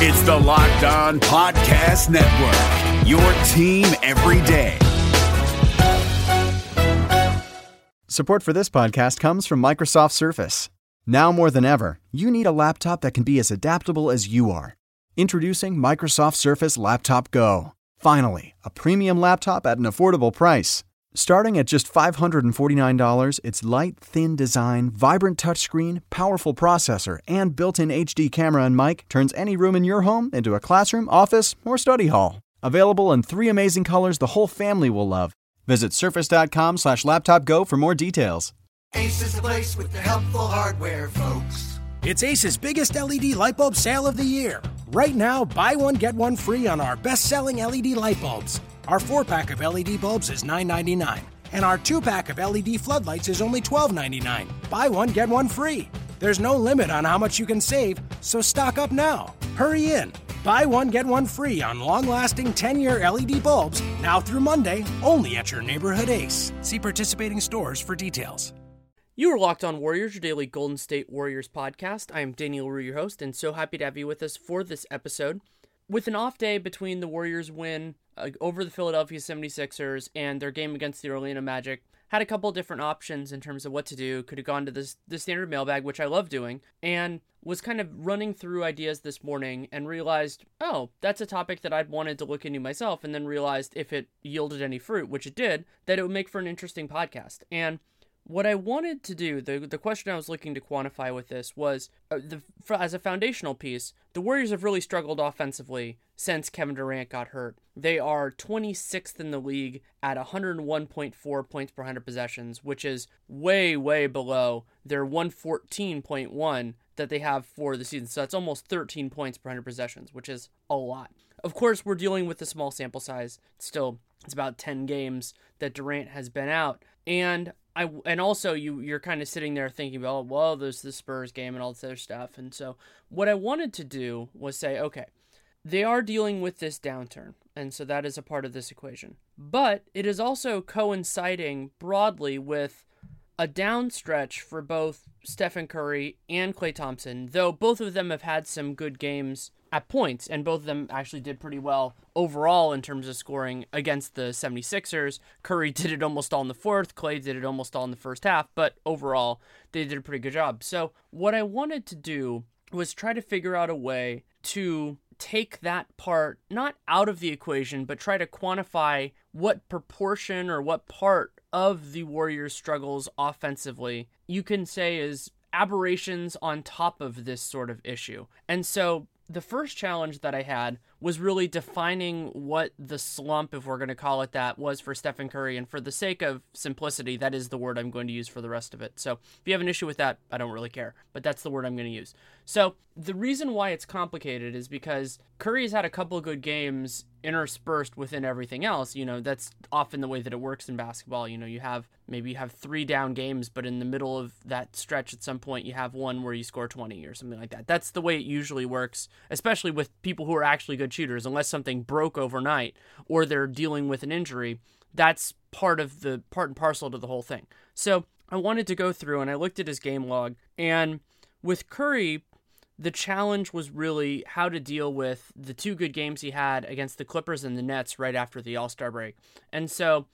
It's the Locked On Podcast Network, your team every day. Support for this podcast comes from Microsoft Surface. Now more than ever, you need a laptop that can be as adaptable as you are. Introducing Microsoft Surface Laptop Go. Finally, a premium laptop at an affordable price. Starting at just $549, its light, thin design, vibrant touchscreen, powerful processor, and built in HD camera and mic turns any room in your home into a classroom, office, or study hall. Available in three amazing colors the whole family will love. Visit surface.com slash laptop go for more details. Ace is the place with the helpful hardware, folks. It's Ace's biggest LED light bulb sale of the year. Right now, buy one, get one free on our best selling LED light bulbs. Our four pack of LED bulbs is $9.99, and our two pack of LED floodlights is only $12.99. Buy one, get one free. There's no limit on how much you can save, so stock up now. Hurry in. Buy one, get one free on long lasting 10 year LED bulbs now through Monday, only at your neighborhood Ace. See participating stores for details. You are Locked On Warriors, your daily Golden State Warriors podcast. I am Danny Leroux, your host, and so happy to have you with us for this episode. With an off day between the Warriors' win over the Philadelphia 76ers and their game against the Orlando Magic, had a couple different options in terms of what to do. Could have gone to this the standard mailbag, which I love doing, and was kind of running through ideas this morning and realized, oh, that's a topic that I'd wanted to look into myself, and then realized if it yielded any fruit, which it did, that it would make for an interesting podcast. And what I wanted to do, the the question I was looking to quantify with this was uh, the for, as a foundational piece, the Warriors have really struggled offensively since Kevin Durant got hurt. They are 26th in the league at 101.4 points per 100 possessions, which is way way below their 114.1 that they have for the season. So that's almost 13 points per 100 possessions, which is a lot. Of course, we're dealing with a small sample size. Still, it's about 10 games that Durant has been out. And I and also you you're kind of sitting there thinking about well there's the Spurs game and all this other stuff. And so what I wanted to do was say okay they are dealing with this downturn and so that is a part of this equation. But it is also coinciding broadly with a down stretch for both Stephen Curry and Klay Thompson though both of them have had some good games at points, and both of them actually did pretty well overall in terms of scoring against the 76ers. Curry did it almost all in the fourth, Klay did it almost all in the first half, but overall, they did a pretty good job. So, what I wanted to do was try to figure out a way to take that part not out of the equation, but try to quantify what proportion or what part of the Warriors' struggles offensively you can say is aberrations on top of this sort of issue. And so the first challenge that I had was really defining what the slump, if we're going to call it that, was for Stephen Curry. And for the sake of simplicity, that is the word I'm going to use for the rest of it. So if you have an issue with that, I don't really care, but that's the word I'm going to use. So the reason why it's complicated is because Curry has had a couple good games interspersed within everything else. You know, that's often the way that it works in basketball. You know, you have maybe you have three down games, but in the middle of that stretch at some point you have one where you score 20 or something like that. That's the way it usually works, especially with people who are actually good shooters, unless something broke overnight or they're dealing with an injury. That's part of the part and parcel to the whole thing. So I wanted to go through and I looked at his game log and with Curry, the challenge was really how to deal with the two good games he had against the Clippers and the Nets right after the All Star break. And so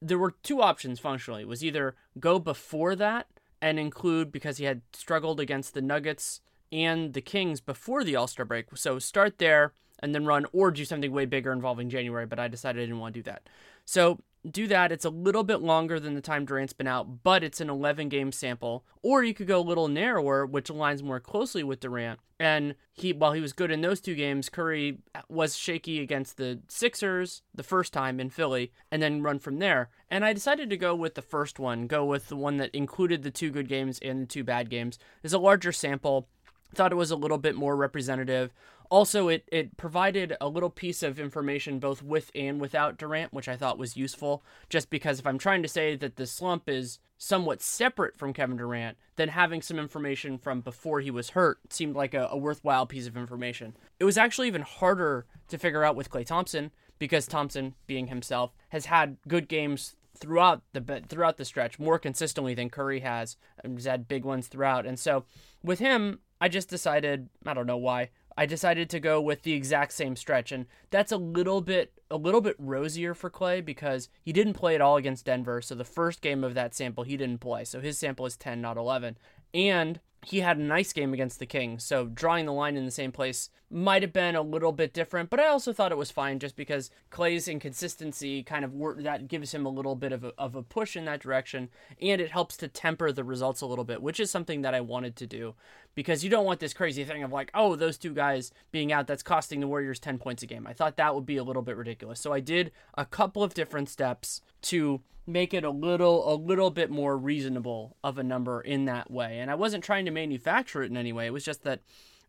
there were two options functionally. It was either go before that and include because he had struggled against the Nuggets and the Kings before the All Star break. So start there and then run, or do something way bigger involving January. But I decided I didn't want to do that. So do that. It's a little bit longer than the time Durant's been out, but it's an 11 game sample. Or you could go a little narrower, which aligns more closely with Durant. And he, while he was good in those two games, Curry was shaky against the Sixers the first time in Philly, and then run from there. And I decided to go with the first one, go with the one that included the two good games and the two bad games. It's a larger sample. Thought it was a little bit more representative also it it provided a little piece of information both with and without Durant, which I thought was useful. Just because if I'm trying to say that the slump is somewhat separate from Kevin Durant, then having some information from before he was hurt seemed like a, a worthwhile piece of information. It was actually even harder to figure out with Klay Thompson because Thompson, being himself, has had good games throughout the throughout the stretch more consistently than Curry has. He's had big ones throughout, and so with him, I just decided, I don't know why, I decided to go with the exact same stretch, and that's a little bit a little bit rosier for Klay because he didn't play at all against Denver. So the first game of that sample he didn't play, so his sample is 10, not 11, and he had a nice game against the Kings. So drawing the line in the same place might have been a little bit different, but I also thought it was fine just because Klay's inconsistency kind of work that gives him a little bit of a, of a push in that direction, and it helps to temper the results a little bit, which is something that I wanted to do because you don't want this crazy thing of like, oh, those two guys being out, that's costing the Warriors 10 points a game. I thought that would be a little bit ridiculous. So I did a couple of different steps to make it a little a little bit more reasonable of a number in that way. And I wasn't trying to manufacture it in any way. It was just that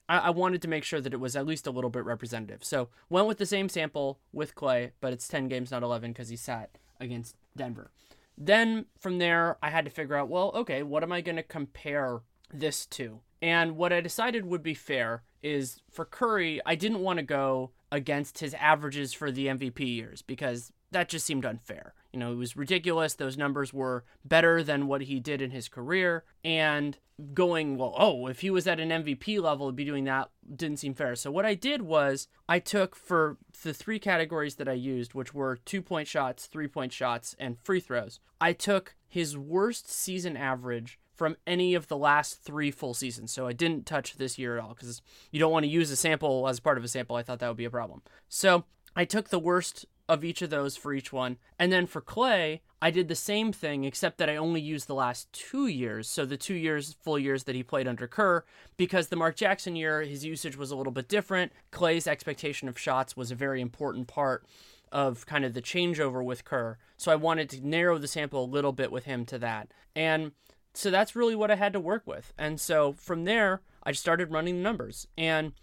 I, I wanted to make sure that it was at least a little bit representative. So went with the same sample with Klay, but it's 10 games, not 11, because he sat against Denver. Then from there, I had to figure out, well, okay, what am I going to compare this to? And what I decided would be fair is for Curry, I didn't want to go against his averages for the MVP years because that just seemed unfair. You know, it was ridiculous. Those numbers were better than what he did in his career. And going, well, oh, if he was at an MVP level, he'd be doing that didn't seem fair. So what I did was I took for the three categories that I used, which were two point shots, three point shots, and free throws, I took his worst season average from any of the last three full seasons. So I didn't touch this year at all because you don't want to use a sample as part of a sample. I thought that would be a problem. So I took the worst of each of those for each one. And then for Klay, I did the same thing, except that I only used the last two years. So the two years, full years that he played under Kerr, because the Mark Jackson year, his usage was a little bit different. Klay's expectation of shots was a very important part of kind of the changeover with Kerr. So I wanted to narrow the sample a little bit with him to that. And so that's really what I had to work with. And so from there, I started running the numbers. And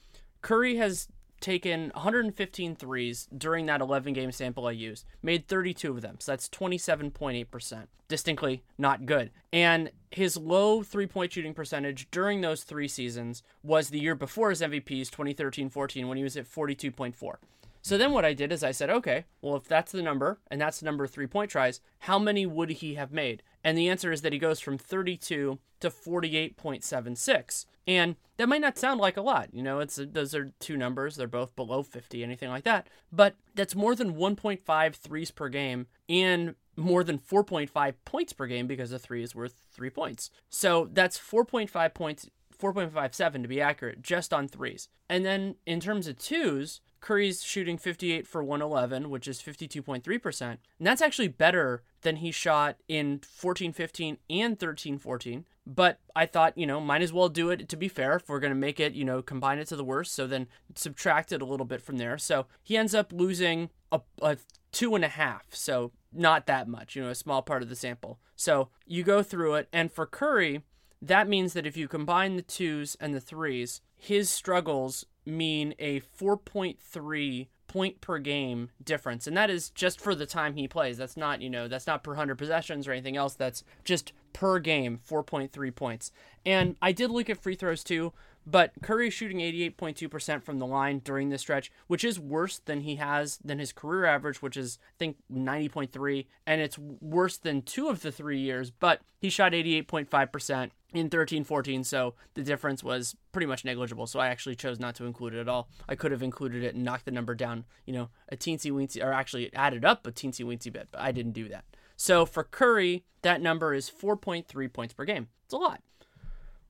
Curry has taken 115 threes during that 11 game sample I used, made 32 of them. So that's 27.8%. Distinctly not good. And his low three point shooting percentage during those three seasons was the year before his MVPs, 2013 14, when he was at 42.4. So then what I did is I said, okay, well, if that's the number and that's the number of three point tries, how many would he have made? And the answer is that he goes from 32 to 48.76. And that might not sound like a lot. You know, it's those are two numbers. They're both below 50, anything like that. But that's more than 1.5 threes per game and more than 4.5 points per game because a three is worth three points. So that's 4.5 points, 4.57 to be accurate, just on threes. And then in terms of twos, Curry's shooting 58 for 111, which is 52.3%. And that's actually better than he shot in 14 15 and 13 14. But I thought, you know, might as well do it to be fair if we're going to make it, you know, combine it to the worst. So then subtract it a little bit from there. So he ends up losing a, a two and a half. So not that much, you know, a small part of the sample. So you go through it. And for Curry, that means that if you combine the twos and the threes, his struggles mean a 4.3 point per game difference. And that is just for the time he plays. That's not you know that's not per 100 possessions or anything else. That's just per game 4.3 points. And i did look at free throws too but curry shooting 88.2% from the line during this stretch which is worse than he has than his career average which is i think 90.3 and it's worse than two of the three years but he shot 88.5% in 13 14 so the difference was pretty much negligible. So i actually chose not to include it at all. I could have included it and knocked the number down you know a teensy weensy or actually added up a teensy weensy bit but i didn't do that. So for curry that number is 4.3 points per game. It's a lot.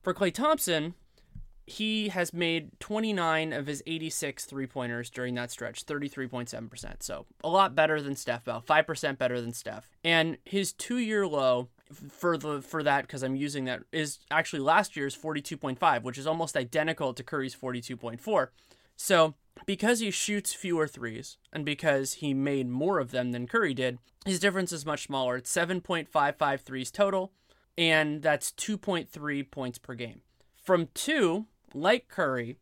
For klay thompson he has made 29 of his 86 three pointers during that stretch, 33.7%. So a lot better than Steph, about 5% better than Steph. And his two year low for the for that because I'm using that is actually last year's 42.5, which is almost identical to Curry's 42.4. So because he shoots fewer threes and because he made more of them than Curry did, his difference is much smaller. It's 7.55 threes total, and that's 2.3 points per game. From two, like Curry,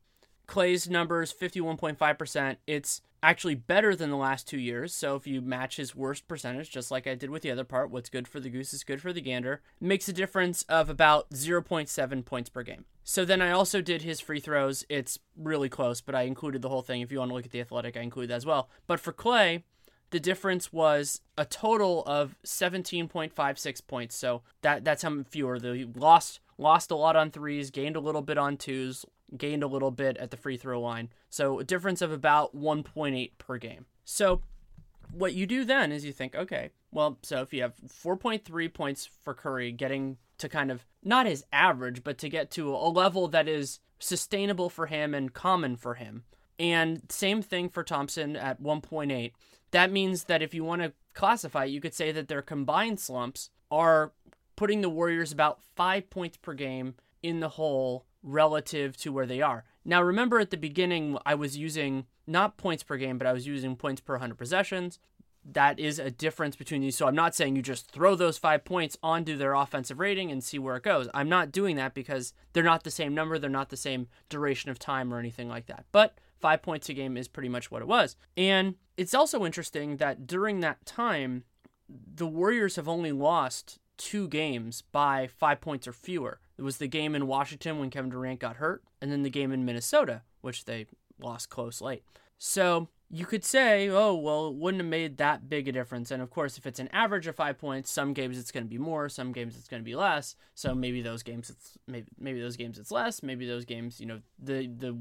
Klay's numbers 51.5%. It's actually better than the last two years. So if you match his worst percentage, just like I did with the other part, what's good for the goose is good for the gander, makes a difference of about 0.7 points per game. So then I also did his free throws. It's really close, but I included the whole thing. If you want to look at the athletic, I include that as well. But for Klay, the difference was a total of 17.56 points. So that that's how fewer. He lost lost a lot on threes, gained a little bit on twos, gained a little bit at the free throw line. So a difference of about 1.8 per game. So what you do then is you think, okay, well, so if you have 4.3 points for Curry getting to kind of not his average, but to get to a level that is sustainable for him and common for him. And same thing for Thompson at 1.8. That means that if you want to classify, you could say that their combined slumps are putting the Warriors about five points per game in the hole relative to where they are. Now, remember at the beginning, I was using not points per game, but I was using points per 100 possessions. That is a difference between these. So I'm not saying you just throw those five points onto their offensive rating and see where it goes. I'm not doing that because they're not the same number, they're not the same duration of time or anything like that. But five points a game is pretty much what it was. And it's also interesting that during that time, the Warriors have only lost two games by five points or fewer. It was the game in Washington when Kevin Durant got hurt, and then the game in Minnesota, which they lost close late. So you could say, oh, well, it wouldn't have made that big a difference. And of course, if it's an average of five points, some games it's going to be more, some games it's going to be less. So maybe those games it's maybe maybe those games it's less. Maybe those games, you know, the the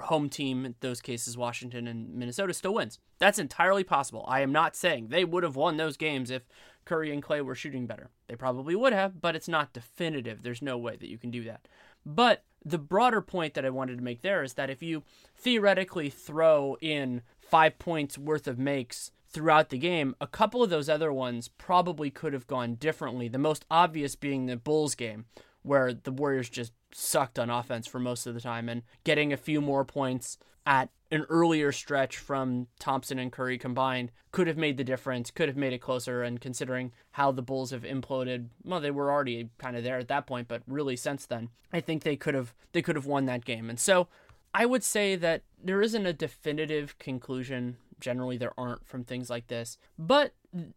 home team, in those cases, Washington and Minnesota, still wins. That's entirely possible. I am not saying they would have won those games if Curry and Klay were shooting better. They probably would have, but it's not definitive. There's no way that you can do that. But the broader point that I wanted to make there is that if you theoretically throw in five points worth of makes throughout the game, a couple of those other ones probably could have gone differently. The most obvious being the Bulls game, where the Warriors just sucked on offense for most of the time and getting a few more points at an earlier stretch from Thompson and Curry combined could have made the difference, could have made it closer. And considering how the Bulls have imploded, well, they were already kind of there at that point, but really since then, I think they could have they could have won that game. And so I would say that there isn't a definitive conclusion. Generally, there aren't from things like this, but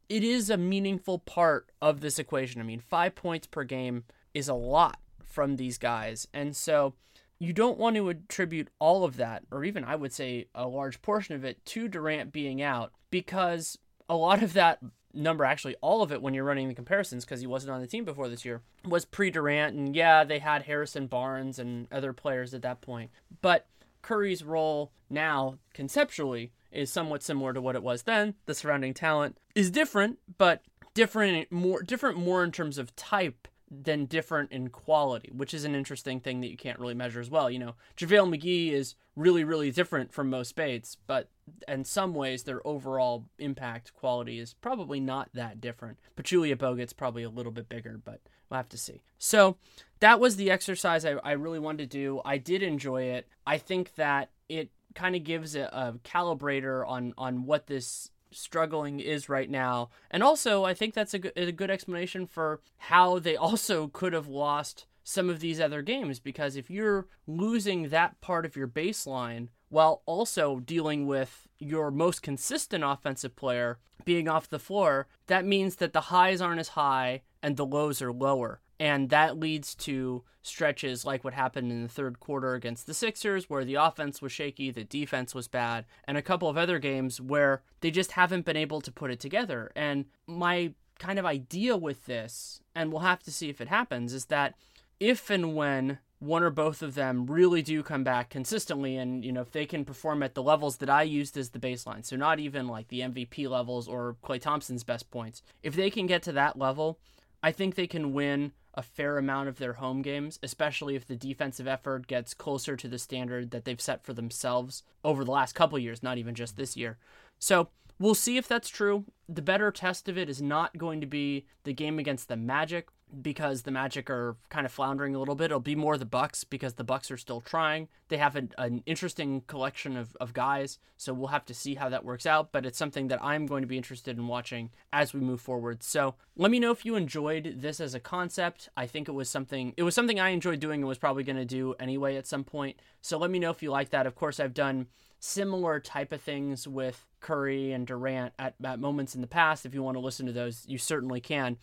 it is a meaningful part of this equation. I mean, five points per game is a lot from these guys. And so you don't want to attribute all of that, or even I would say a large portion of it, to Durant being out because a lot of that number, actually all of it when you're running the comparisons, because he wasn't on the team before this year, was pre Durant. And yeah, they had Harrison Barnes and other players at that point. But Curry's role now, conceptually, is somewhat similar to what it was then. The surrounding talent is different, but different more different more in terms of type than different in quality, which is an interesting thing that you can't really measure as well. You know, JaVale McGee is really, really different from Mo Speights, but in some ways their overall impact quality is probably not that different. Pachulia Bogut's probably a little bit bigger, but we'll have to see. So that was the exercise I, I really wanted to do. I did enjoy it. I think that it kind of gives a, a calibrator on on what this struggling is right now. And also, I think that's a good, a good explanation for how they also could have lost some of these other games because if you're losing that part of your baseline while also dealing with your most consistent offensive player being off the floor, that means that the highs aren't as high and the lows are lower. And that leads to stretches like what happened in the third quarter against the Sixers, where the offense was shaky, the defense was bad, and a couple of other games where they just haven't been able to put it together. And my kind of idea with this, and we'll have to see if it happens, is that if and when one or both of them really do come back consistently and you know if they can perform at the levels that I used as the baseline so not even like the MVP levels or Klay Thompson's best points if they can get to that level I think they can win a fair amount of their home games, especially if the defensive effort gets closer to the standard that they've set for themselves over the last couple years, not even just this year. So we'll see if that's true. The better test of it is not going to be the game against the Magic because the Magic are kind of floundering a little bit. It'll be more the Bucks because the Bucks are still trying. They have an, an interesting collection of, of guys, so we'll have to see how that works out. But it's something that I'm going to be interested in watching as we move forward. So let me know if you enjoyed this as a concept. I think it was something it was something I enjoyed doing and was probably going to do anyway at some point. So let me know if you like that. Of course, I've done similar type of things with Curry and Durant at, at moments in the past. If you want to listen to those, you certainly can.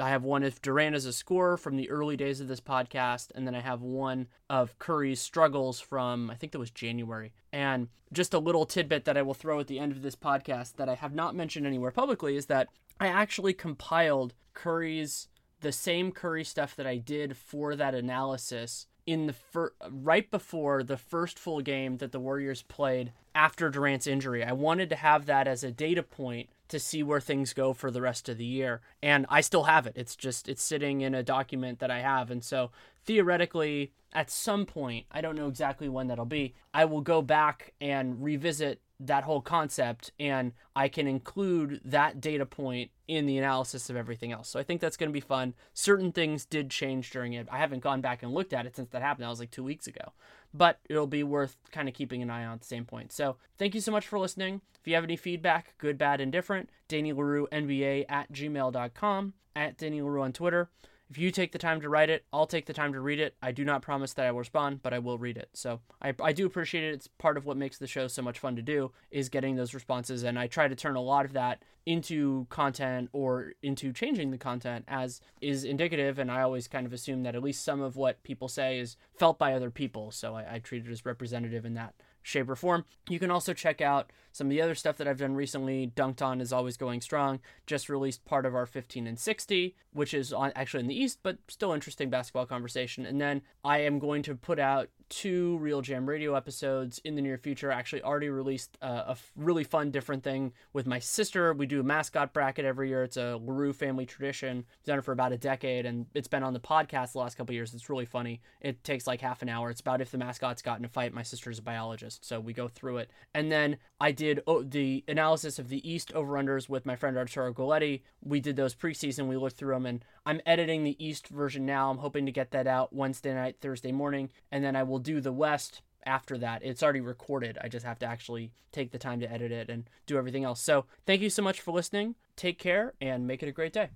I have one if Durant is a scorer from the early days of this podcast, and then I have one of Curry's struggles from I think that was January. And just a little tidbit that I will throw at the end of this podcast that I have not mentioned anywhere publicly is that I actually compiled Curry's the same Curry stuff that I did for that analysis in the fir- right before the first full game that the Warriors played after Durant's injury. I wanted to have that as a data point to see where things go for the rest of the year. And I still have it. It's just it's sitting in a document that I have. And so theoretically at some point, I don't know exactly when that'll be, I will go back and revisit that whole concept and I can include that data point in the analysis of everything else. So I think that's going to be fun. Certain things did change during it. I haven't gone back and looked at it since that happened. That was like two weeks ago. But it'll be worth kind of keeping an eye on at the same point. So thank you so much for listening. If you have any feedback, good, bad, indifferent, Danny Leroux, NBA at gmail.com, at Danny Leroux on Twitter. If you take the time to write it, I'll take the time to read it. I do not promise that I will respond, but I will read it. So I, I do appreciate it. It's part of what makes the show so much fun to do is getting those responses. And I try to turn a lot of that into content or into changing the content as is indicative. And I always kind of assume that at least some of what people say is felt by other people. So I, I treat it as representative in that shape or form. You can also check out some of the other stuff that I've done recently. Dunked On is always going strong. Just released part of our 15 and 60, which is on actually in the East, but still interesting basketball conversation. And then I am going to put out two RealGM Radio episodes in the near future. I actually already released uh, a really fun, different thing with my sister. We do a mascot bracket every year. It's a Leroux family tradition. We've done it for about a decade, and it's been on the podcast the last couple years. It's really funny. It takes like half an hour. It's about if the mascots got in a fight. My sister's a biologist, so we go through it. And then I did oh, the analysis of the East over-unders with my friend Arturo Galletti. We did those preseason. We looked through them, and I'm editing the East version now. I'm hoping to get that out Wednesday night, Thursday morning, and then I will do the West after that. It's already recorded. I just have to actually take the time to edit it and do everything else. So, thank you so much for listening. Take care and make it a great day.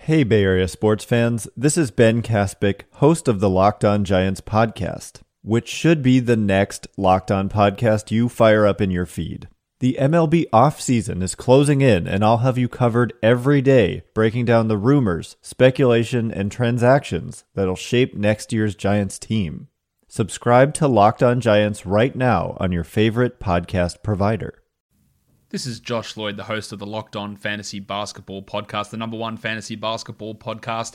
Hey, Bay Area sports fans. This is Ben Kaspick, host of the Locked On Giants podcast, which should be the next Locked On podcast you fire up in your feed. The MLB offseason is closing in, and I'll have you covered every day, breaking down the rumors, speculation, and transactions that'll shape next year's Giants team. Subscribe to Locked On Giants right now on your favorite podcast provider. This is Josh Lloyd, the host of the Locked On Fantasy Basketball Podcast, the number one fantasy basketball podcast